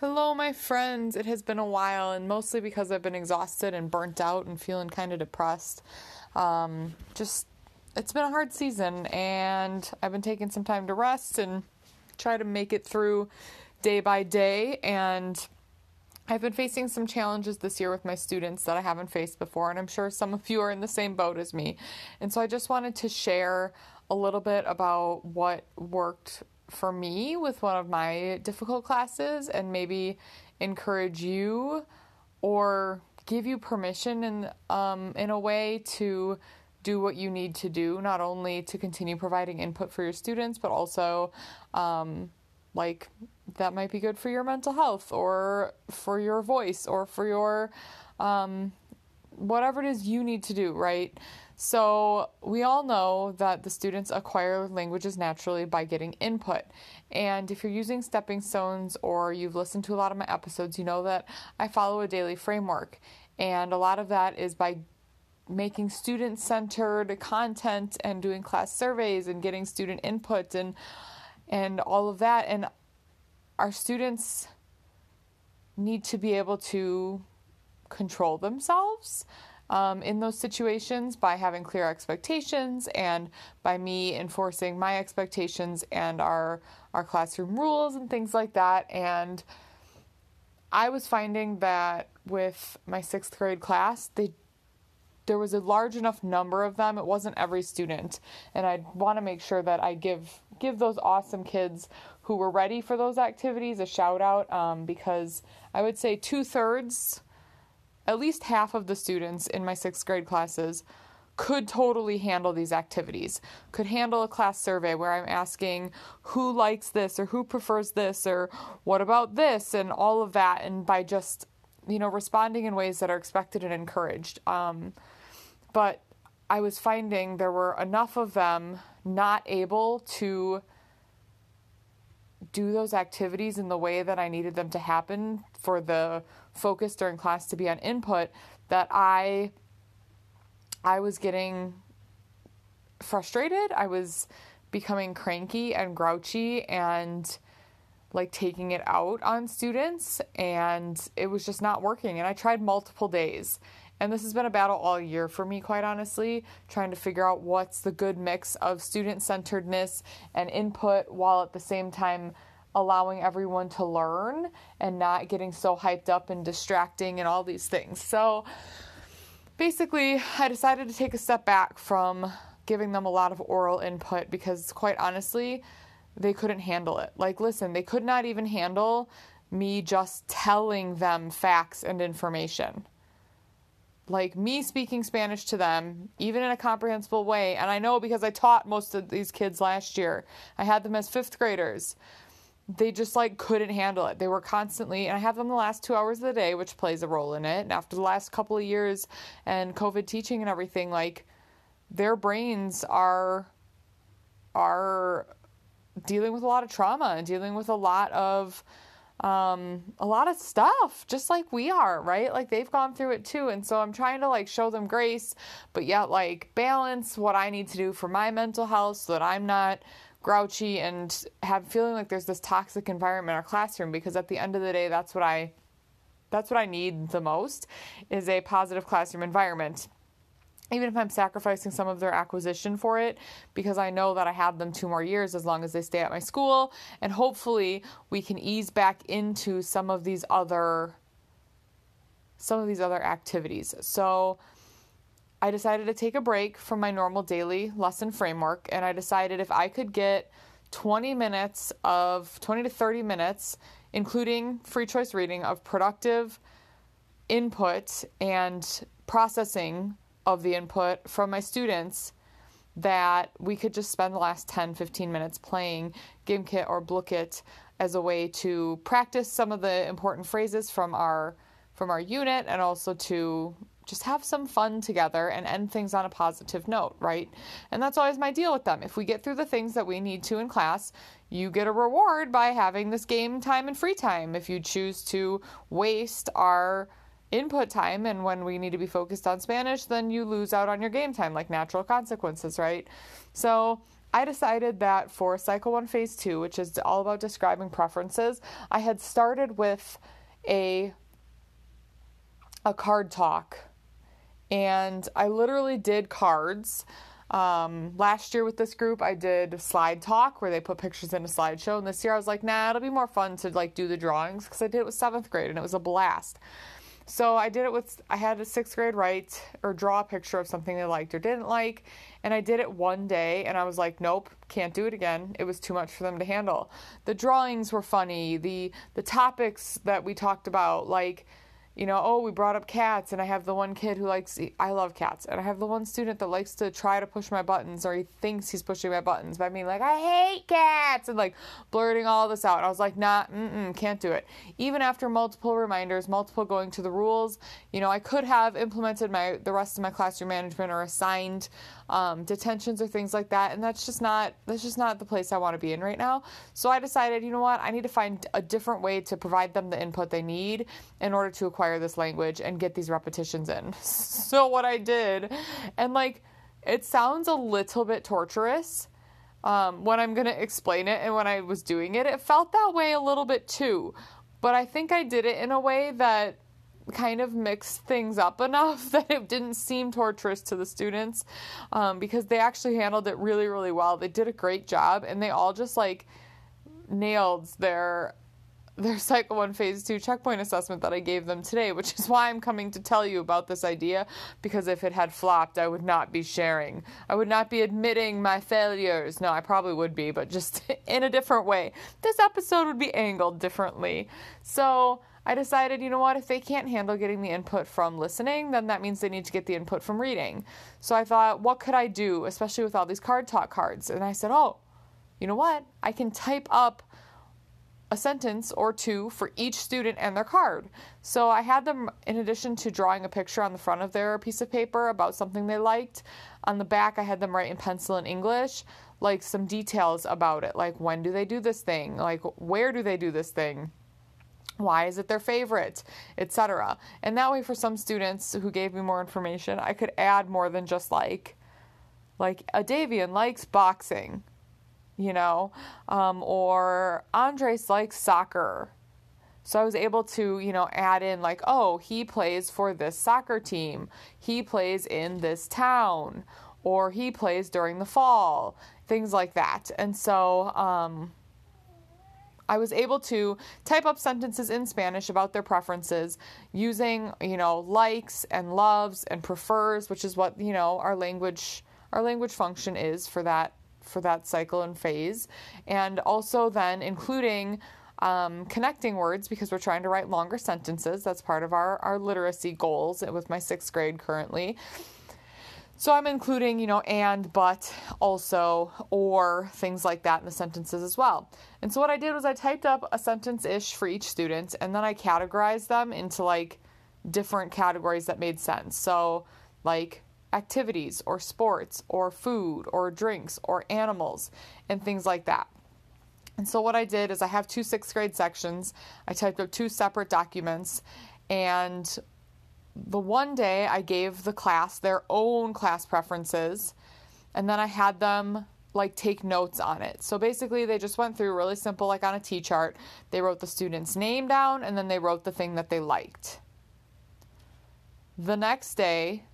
Hello, my friends. It has been a while, and mostly because I've been exhausted and burnt out and feeling kind of depressed. Um, just, it's been a hard season, and I've been taking some time to rest and try to make it through day by day. And I've been facing some challenges this year with my students that I haven't faced before, and I'm sure some of you are in the same boat as me. And so I just wanted to share a little bit about what worked for me with one of my difficult classes and maybe encourage you or give you permission in um, in a way to do what you need to do not only to continue providing input for your students but also um, like that might be good for your mental health or for your voice or for your um, whatever it is you need to do right so, we all know that the students acquire languages naturally by getting input. And if you're using stepping stones or you've listened to a lot of my episodes, you know that I follow a daily framework. And a lot of that is by making student centered content and doing class surveys and getting student input and and all of that and our students need to be able to control themselves um, in those situations by having clear expectations and by me enforcing my expectations and our our classroom rules and things like that. And I was finding that with my sixth grade class, they there was a large enough number of them. It wasn't every student, and I want to make sure that I give give those awesome kids who were ready for those activities a shout out um, because I would say two thirds at least half of the students in my sixth grade classes could totally handle these activities, could handle a class survey where I'm asking who likes this or who prefers this or what about this and all of that, and by just, you know, responding in ways that are expected and encouraged. Um, but I was finding there were enough of them not able to do those activities in the way that I needed them to happen for the focus during class to be on input that I I was getting frustrated. I was becoming cranky and grouchy and like taking it out on students and it was just not working and I tried multiple days. And this has been a battle all year for me, quite honestly, trying to figure out what's the good mix of student centeredness and input while at the same time allowing everyone to learn and not getting so hyped up and distracting and all these things. So basically, I decided to take a step back from giving them a lot of oral input because, quite honestly, they couldn't handle it. Like, listen, they could not even handle me just telling them facts and information. Like me speaking Spanish to them, even in a comprehensible way, and I know because I taught most of these kids last year. I had them as fifth graders they just like couldn't handle it. They were constantly, and I have them the last two hours of the day, which plays a role in it. And after the last couple of years and COVID teaching and everything, like their brains are are dealing with a lot of trauma and dealing with a lot of um a lot of stuff just like we are right like they've gone through it too and so i'm trying to like show them grace but yet like balance what i need to do for my mental health so that i'm not grouchy and have feeling like there's this toxic environment in our classroom because at the end of the day that's what I that's what I need the most is a positive classroom environment. Even if I'm sacrificing some of their acquisition for it because I know that I have them two more years as long as they stay at my school and hopefully we can ease back into some of these other some of these other activities. So I decided to take a break from my normal daily lesson framework and I decided if I could get 20 minutes of 20 to 30 minutes, including free choice reading, of productive input and processing of the input from my students that we could just spend the last 10 15 minutes playing Gimkit or Blooket as a way to practice some of the important phrases from our from our unit and also to just have some fun together and end things on a positive note, right? And that's always my deal with them. If we get through the things that we need to in class, you get a reward by having this game time and free time. If you choose to waste our input time and when we need to be focused on Spanish, then you lose out on your game time, like natural consequences, right? So I decided that for Cycle 1 Phase 2, which is all about describing preferences, I had started with a a card talk. And I literally did cards. Um, last year with this group, I did slide talk where they put pictures in a slideshow. And this year I was like, nah, it'll be more fun to like do the drawings because I did it with seventh grade and it was a blast. So I did it with, I had a sixth grade write or draw a picture of something they liked or didn't like. And I did it one day and I was like, nope, can't do it again. It was too much for them to handle. The drawings were funny. The, the topics that we talked about, like, you know, oh, we brought up cats, and I have the one kid who likes, I love cats, and I have the one student that likes to try to push my buttons, or he thinks he's pushing my buttons by being like, I hate cats, and like blurting all this out. And I was like, nah, mm can't do it. Even after multiple reminders, multiple going to the rules, you know, I could have implemented my the rest of my classroom management or assigned um, detentions or things like that, and that's just not that's just not the place I want to be in right now. So I decided, you know what, I need to find a different way to provide them the input they need in order to acquire this language and get these repetitions in. so what I did, and like it sounds a little bit torturous. Um, when I'm going to explain it and when I was doing it, it felt that way a little bit too. But I think I did it in a way that kind of mixed things up enough that it didn't seem torturous to the students um, because they actually handled it really, really well. They did a great job and they all just like nailed their their cycle one phase two checkpoint assessment that I gave them today, which is why I'm coming to tell you about this idea because if it had flopped, I would not be sharing. I would not be admitting my failures. No, I probably would be, but just in a different way. This episode would be angled differently. So, I decided, you know what, if they can't handle getting the input from listening, then that means they need to get the input from reading. So I thought, what could I do, especially with all these card talk cards? And I said, oh, you know what? I can type up a sentence or two for each student and their card. So I had them, in addition to drawing a picture on the front of their piece of paper about something they liked, on the back I had them write in pencil in English, like some details about it, like when do they do this thing, like where do they do this thing why is it their favorite etc and that way for some students who gave me more information i could add more than just like like a davian likes boxing you know um, or andres likes soccer. So i was able to you know add in like oh he plays for this soccer team. He plays in this town or he plays during the fall things like that. And so um, I was able to type up sentences in Spanish about their preferences using, you know, likes and loves and prefers, which is what, you know, our language our language function is for that for that cycle and phase. And also then including um, connecting words because we're trying to write longer sentences. That's part of our, our literacy goals with my sixth grade currently. So I'm including, you know, and, but, also, or, things like that in the sentences as well. And so what I did was I typed up a sentence ish for each student and then I categorized them into like different categories that made sense. So, like activities or sports or food or drinks or animals and things like that. And so what I did is I have two sixth grade sections. I typed up two separate documents and the one day I gave the class their own class preferences and then I had them like take notes on it. So basically they just went through really simple like on a T chart. They wrote the student's name down and then they wrote the thing that they liked. The next day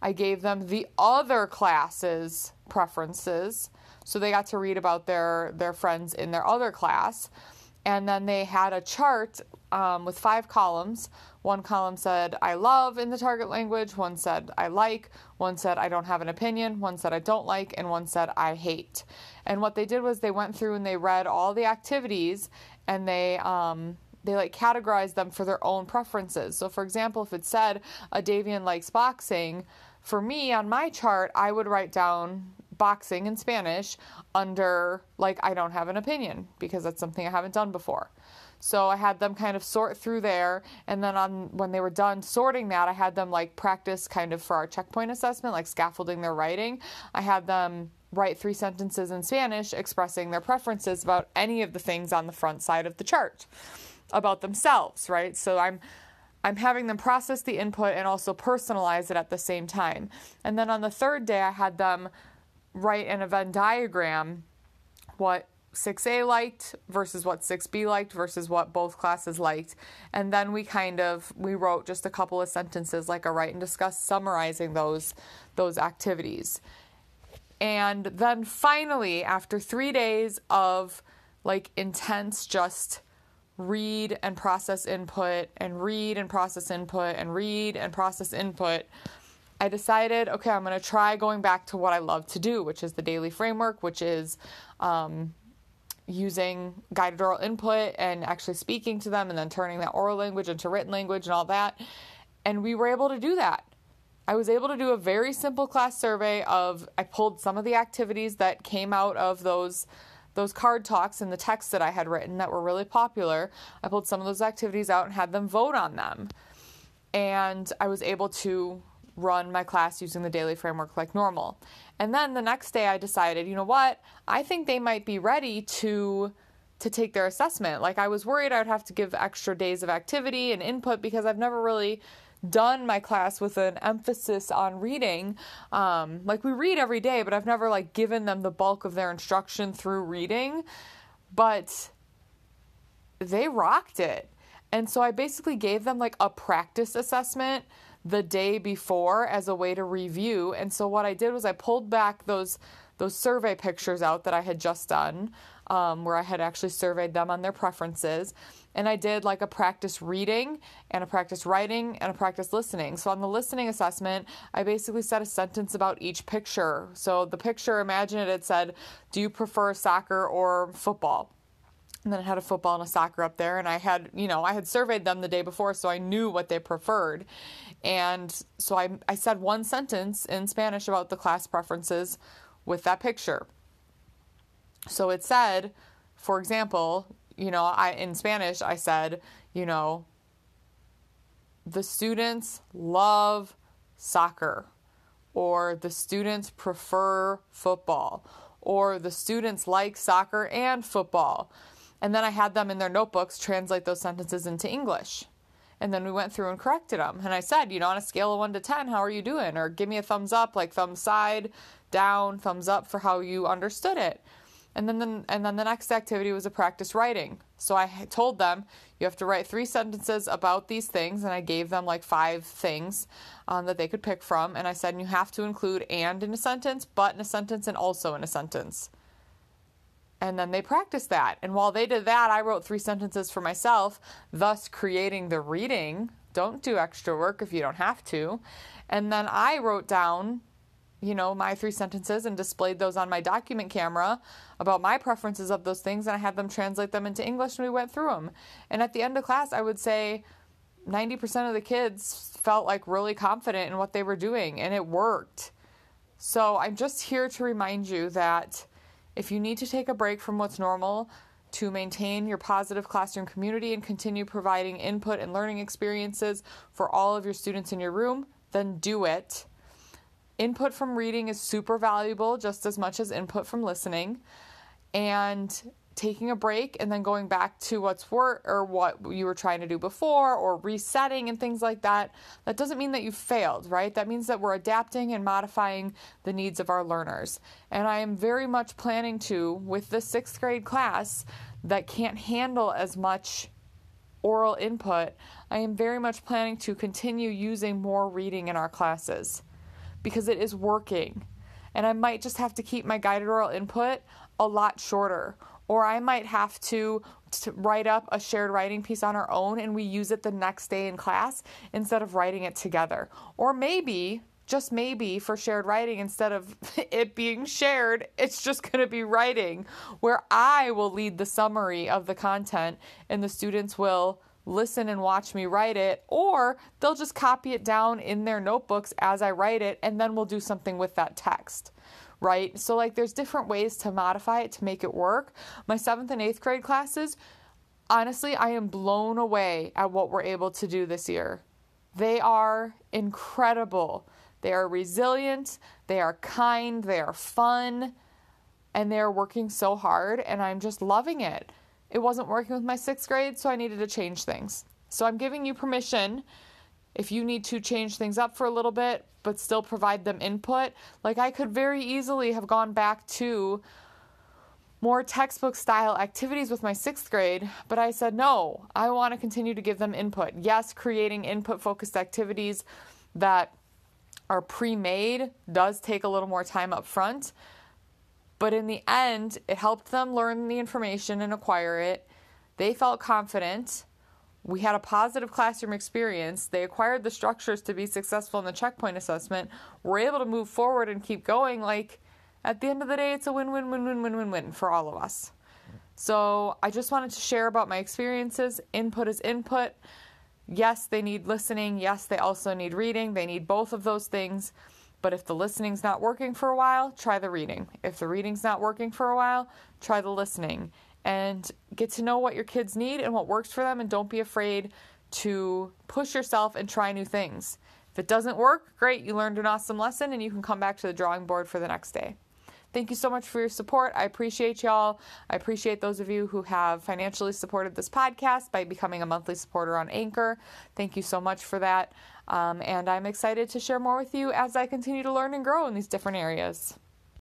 I gave them the other classes preferences. So they got to read about their their friends in their other class and then they had a chart um, with five columns. One column said, I love in the target language, one said, I like, one said, I don't have an opinion, one said, I don't like, and one said, I hate. And what they did was they went through and they read all the activities and they, um, they like categorized them for their own preferences. So, for example, if it said a Davian likes boxing, for me on my chart, I would write down boxing in Spanish under like I don't have an opinion because that's something I haven't done before. So I had them kind of sort through there and then on when they were done sorting that I had them like practice kind of for our checkpoint assessment like scaffolding their writing. I had them write three sentences in Spanish expressing their preferences about any of the things on the front side of the chart about themselves, right? So I'm I'm having them process the input and also personalize it at the same time. And then on the third day I had them write in a Venn diagram what 6A liked versus what 6B liked versus what both classes liked. And then we kind of we wrote just a couple of sentences like a write and discuss summarizing those those activities. And then finally after 3 days of like intense just read and process input and read and process input and read and process input, I decided, okay, I'm going to try going back to what I love to do, which is the daily framework, which is um, using guided oral input and actually speaking to them and then turning that oral language into written language and all that. And we were able to do that. I was able to do a very simple class survey of I pulled some of the activities that came out of those those card talks and the texts that I had written that were really popular. I pulled some of those activities out and had them vote on them. And I was able to run my class using the daily framework like normal. And then the next day I decided, you know what? I think they might be ready to to take their assessment. Like I was worried I would have to give extra days of activity and input because I've never really done my class with an emphasis on reading. Um, like we read every day, but I've never like given them the bulk of their instruction through reading. But they rocked it. And so I basically gave them like a practice assessment the day before as a way to review. And so what I did was I pulled back those those survey pictures out that I had just done, um, where I had actually surveyed them on their preferences. And I did like a practice reading and a practice writing and a practice listening. So on the listening assessment, I basically said a sentence about each picture. So the picture, imagine it, it said, Do you prefer soccer or football? And then I had a football and a soccer up there, and I had, you know, I had surveyed them the day before, so I knew what they preferred. And so I, I said one sentence in Spanish about the class preferences with that picture. So it said, for example, you know, I in Spanish I said, you know, the students love soccer or the students prefer football or the students like soccer and football and then I had them in their notebooks translate those sentences into English. And then we went through and corrected them. And I said, you know, on a scale of one to 10, how are you doing? Or give me a thumbs up, like thumbs side, down, thumbs up for how you understood it. And then, the, and then the next activity was a practice writing. So I told them you have to write three sentences about these things, and I gave them like five things um, that they could pick from. And I said you have to include and in a sentence, but in a sentence, and also in a sentence. And then they practiced that. And while they did that, I wrote three sentences for myself, thus creating the reading. Don't do extra work if you don't have to. And then I wrote down, you know, my three sentences and displayed those on my document camera about my preferences of those things. And I had them translate them into English and we went through them. And at the end of class, I would say 90% of the kids felt like really confident in what they were doing and it worked. So I'm just here to remind you that if you need to take a break from what's normal to maintain your positive classroom community and continue providing input and learning experiences for all of your students in your room, then do it. Input from reading is super valuable just as much as input from listening. And taking a break and then going back to what's work or what you were trying to do before or resetting and things like that that doesn't mean that you failed right? That means that we're adapting and modifying the needs of our learners. And i am very much planning to with the sixth grade class that can't handle as much oral input i am very much planning to continue using more reading in our classes because it is working. And i might just have to keep my guided oral input a lot shorter or I might have to, to, write up a shared writing piece on our own and we use it the next day in class instead of writing it together. Or maybe, just maybe, for shared writing, instead of it being shared, it's just going to be writing where I will lead the summary of the content and the students will listen and watch me write it, or they'll just copy it down in their notebooks as I write it, and then we'll do something with that text right? So, like, there's different ways to modify it to make it work. My seventh and eighth grade classes, honestly, I am blown away at what we're able to do this year. They are incredible. They are resilient, they are kind, they are fun, and they're working so hard, and I'm just loving it. It wasn't working with my sixth grade, so I needed to change things. So I'm giving you permission if you need to change things up for a little bit, but still provide them input, like I could very easily have gone back to more textbook style activities with my sixth grade, but I said, no, I want to continue to give them input. Yes, creating input focused activities that are pre made does take a little more time up front, but in the end, it helped them learn the information and acquire it. They felt confident. We had a positive classroom experience. They acquired the structures to be successful in the checkpoint assessment. We're able to move forward and keep going. Like, at the end of the day, it's a win win win win win win win for all of us. So, I just wanted to share about my experiences. Input is input. Yes, they need listening. Yes, they also need reading. They need both of those things. But if the listening's not working for a while, try the reading. If the reading's not working for a while, try the listening. And get to know what your kids need and what works for them, and don't be afraid to push yourself and try new things. If it doesn't work, great, you learned an awesome lesson and you can come back to the drawing board for the next day. Thank you so much for your support. I appreciate y'all. I appreciate those of you who have financially supported this podcast by becoming a monthly supporter on Anchor. Thank you so much for that. Um, and I'm excited to share more with you as I continue to learn and grow in these different areas.